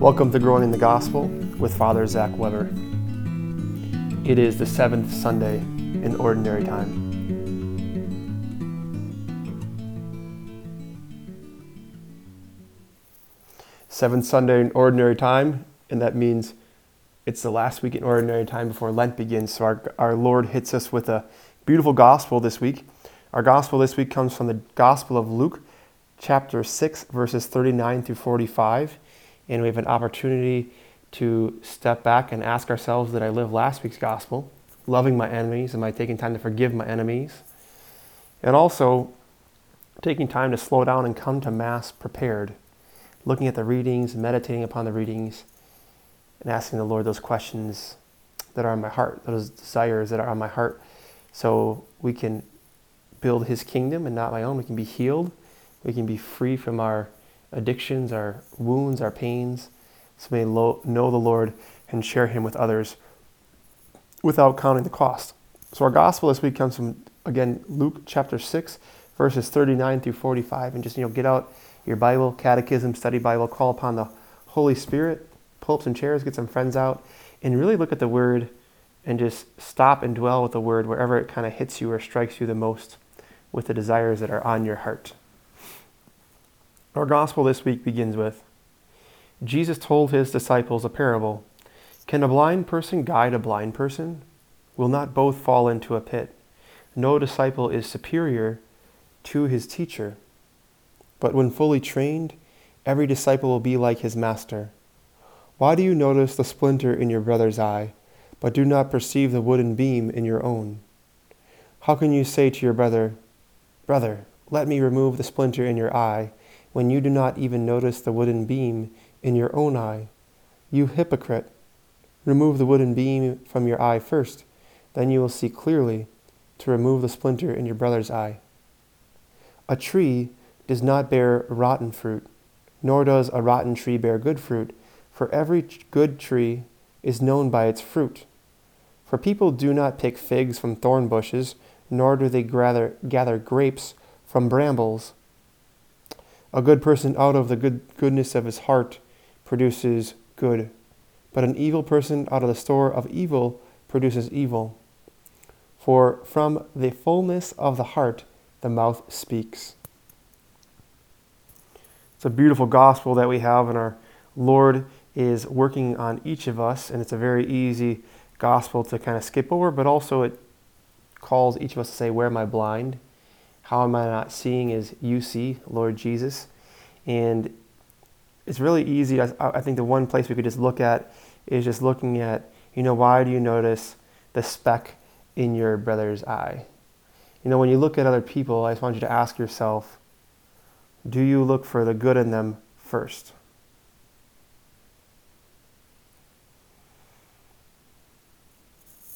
Welcome to Growing in the Gospel with Father Zach Weber. It is the seventh Sunday in Ordinary Time. Seventh Sunday in Ordinary Time, and that means it's the last week in Ordinary Time before Lent begins. So our, our Lord hits us with a beautiful gospel this week. Our gospel this week comes from the Gospel of Luke, chapter 6, verses 39 through 45 and we have an opportunity to step back and ask ourselves did I live last week's gospel, loving my enemies? Am I taking time to forgive my enemies? And also taking time to slow down and come to Mass prepared, looking at the readings, meditating upon the readings, and asking the Lord those questions that are on my heart, those desires that are on my heart, so we can build His kingdom and not my own. We can be healed, we can be free from our addictions, our wounds, our pains, so may lo- know the Lord and share Him with others without counting the cost. So our gospel this week comes from again Luke chapter six, verses thirty-nine through forty-five, and just you know get out your Bible, Catechism, Study Bible, call upon the Holy Spirit, pull up some chairs, get some friends out, and really look at the Word and just stop and dwell with the Word wherever it kind of hits you or strikes you the most with the desires that are on your heart. Our gospel this week begins with Jesus told his disciples a parable. Can a blind person guide a blind person? Will not both fall into a pit? No disciple is superior to his teacher. But when fully trained, every disciple will be like his master. Why do you notice the splinter in your brother's eye, but do not perceive the wooden beam in your own? How can you say to your brother, Brother, let me remove the splinter in your eye, when you do not even notice the wooden beam in your own eye. You hypocrite! Remove the wooden beam from your eye first, then you will see clearly to remove the splinter in your brother's eye. A tree does not bear rotten fruit, nor does a rotten tree bear good fruit, for every good tree is known by its fruit. For people do not pick figs from thorn bushes, nor do they gather, gather grapes from brambles. A good person out of the good goodness of his heart produces good, but an evil person out of the store of evil produces evil. For from the fullness of the heart the mouth speaks. It's a beautiful gospel that we have, and our Lord is working on each of us, and it's a very easy gospel to kind of skip over, but also it calls each of us to say, Where am I blind? How am I not seeing as you see, Lord Jesus? And it's really easy. I, I think the one place we could just look at is just looking at, you know, why do you notice the speck in your brother's eye? You know, when you look at other people, I just want you to ask yourself, do you look for the good in them first?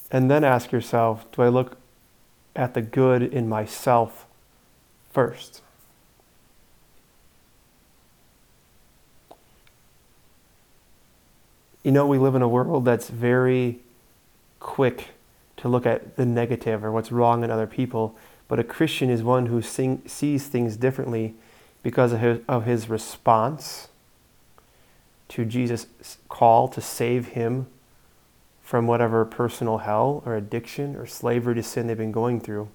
And then ask yourself, do I look at the good in myself first. You know, we live in a world that's very quick to look at the negative or what's wrong in other people, but a Christian is one who sing, sees things differently because of his, of his response to Jesus' call to save him from whatever personal hell or addiction or slavery to sin they've been going through.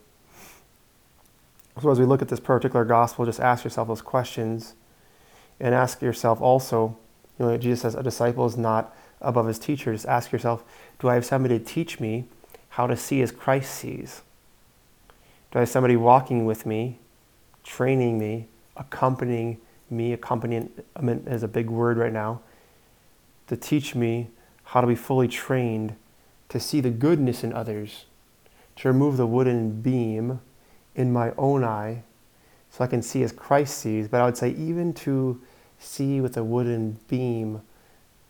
So, as we look at this particular gospel, just ask yourself those questions and ask yourself also, you know, Jesus says a disciple is not above his teacher. Just ask yourself, do I have somebody to teach me how to see as Christ sees? Do I have somebody walking with me, training me, accompanying me? Accompanying is a big word right now. To teach me how to be fully trained to see the goodness in others, to remove the wooden beam in my own eye so I can see as Christ sees, but I would say even to see with a wooden beam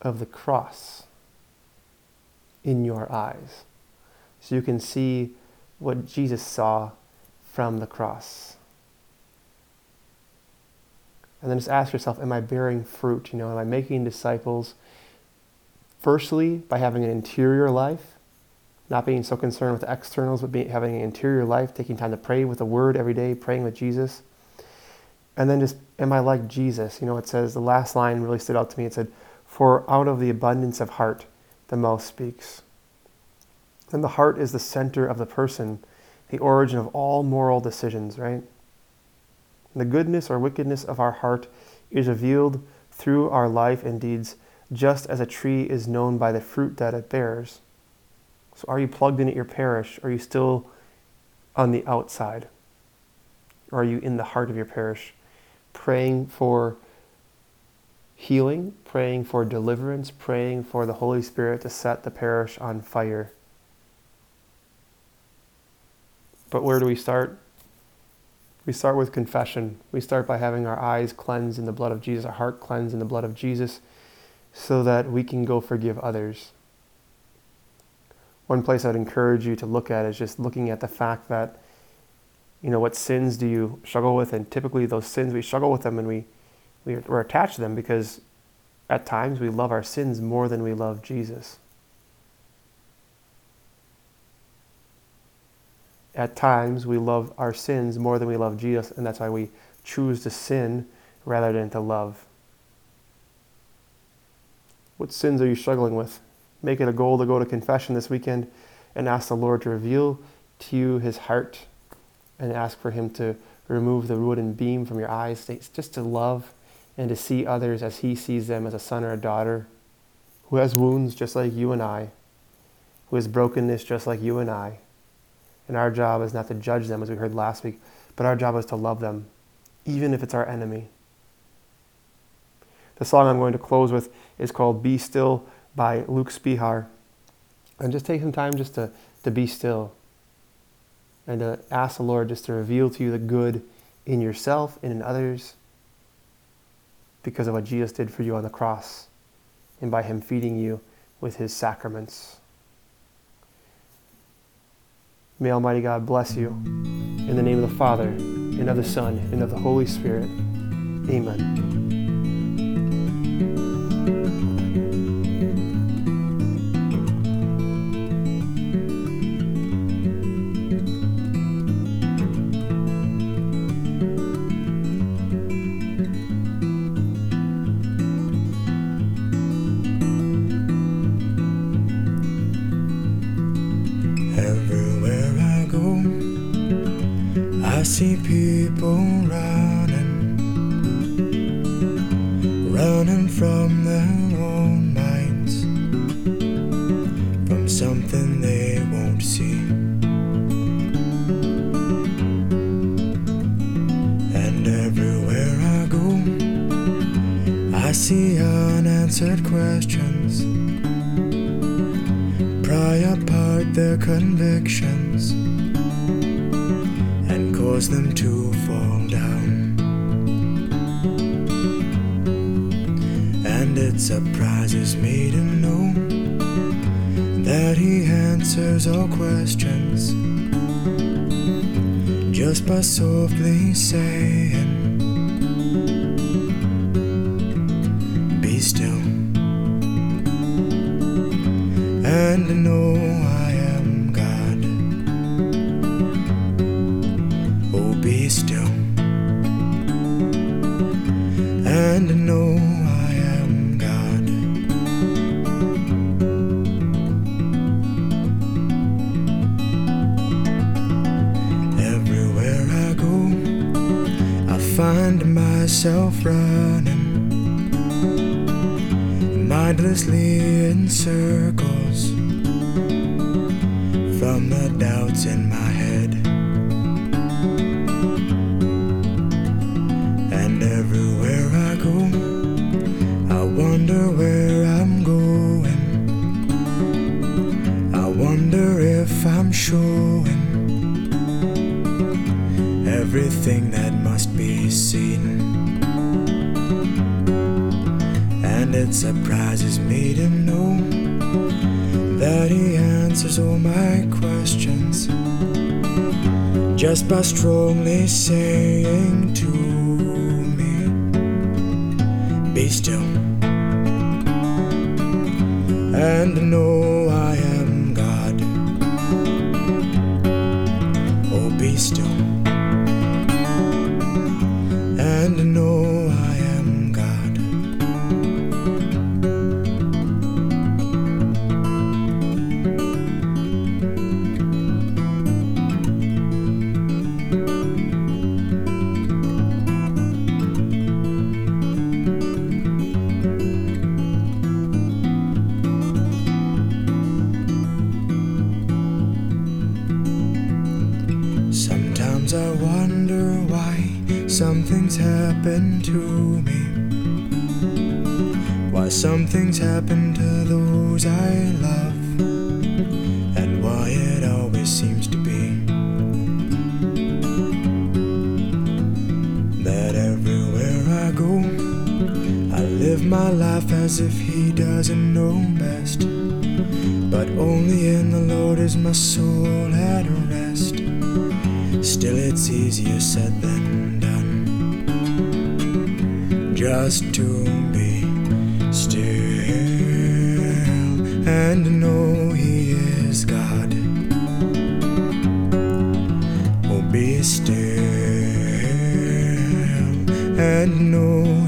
of the cross in your eyes. So you can see what Jesus saw from the cross. And then just ask yourself, am I bearing fruit? You know, am I making disciples? Firstly, by having an interior life, not being so concerned with the externals, but being, having an interior life, taking time to pray with the Word every day, praying with Jesus. And then just, am I like Jesus? You know, it says, the last line really stood out to me. It said, For out of the abundance of heart, the mouth speaks. And the heart is the center of the person, the origin of all moral decisions, right? The goodness or wickedness of our heart is revealed through our life and deeds, just as a tree is known by the fruit that it bears. So, are you plugged in at your parish? Are you still on the outside? Or are you in the heart of your parish, praying for healing, praying for deliverance, praying for the Holy Spirit to set the parish on fire? But where do we start? We start with confession. We start by having our eyes cleansed in the blood of Jesus, our heart cleansed in the blood of Jesus, so that we can go forgive others. One place I'd encourage you to look at is just looking at the fact that, you know, what sins do you struggle with? And typically, those sins, we struggle with them and we, we're attached to them because at times we love our sins more than we love Jesus. at times we love our sins more than we love Jesus, and that's why we choose to sin rather than to love. What sins are you struggling with? Make it a goal to go to confession this weekend and ask the Lord to reveal to you his heart and ask for him to remove the wooden beam from your eyes, just to love and to see others as he sees them as a son or a daughter who has wounds just like you and I, who has brokenness just like you and I and our job is not to judge them, as we heard last week, but our job is to love them, even if it's our enemy. The song I'm going to close with is called Be Still by Luke Spehar. And just take some time just to, to be still and to ask the Lord just to reveal to you the good in yourself and in others because of what Jesus did for you on the cross and by Him feeding you with His sacraments. May Almighty God bless you. In the name of the Father, and of the Son, and of the Holy Spirit. Amen. Running from their own minds, from something they won't see. And everywhere I go, I see unanswered questions, pry apart their convictions and cause them to fall down. Surprises me to know that he answers all questions. Just by softly saying, find myself running mindlessly in circles from the doubts in my head. And everywhere I go, I wonder where I'm going. I wonder if I'm showing everything that And it surprises me to know that He answers all my questions just by strongly saying to me, Be still. And know I am God. Oh, be still something's happened to me. Why something's happened to those I love. And why it always seems to be that everywhere I go, I live my life as if He doesn't know best. But only in the Lord is my soul at rest. Still, it's easier said than just to be still and know He is God. Oh, be still and know.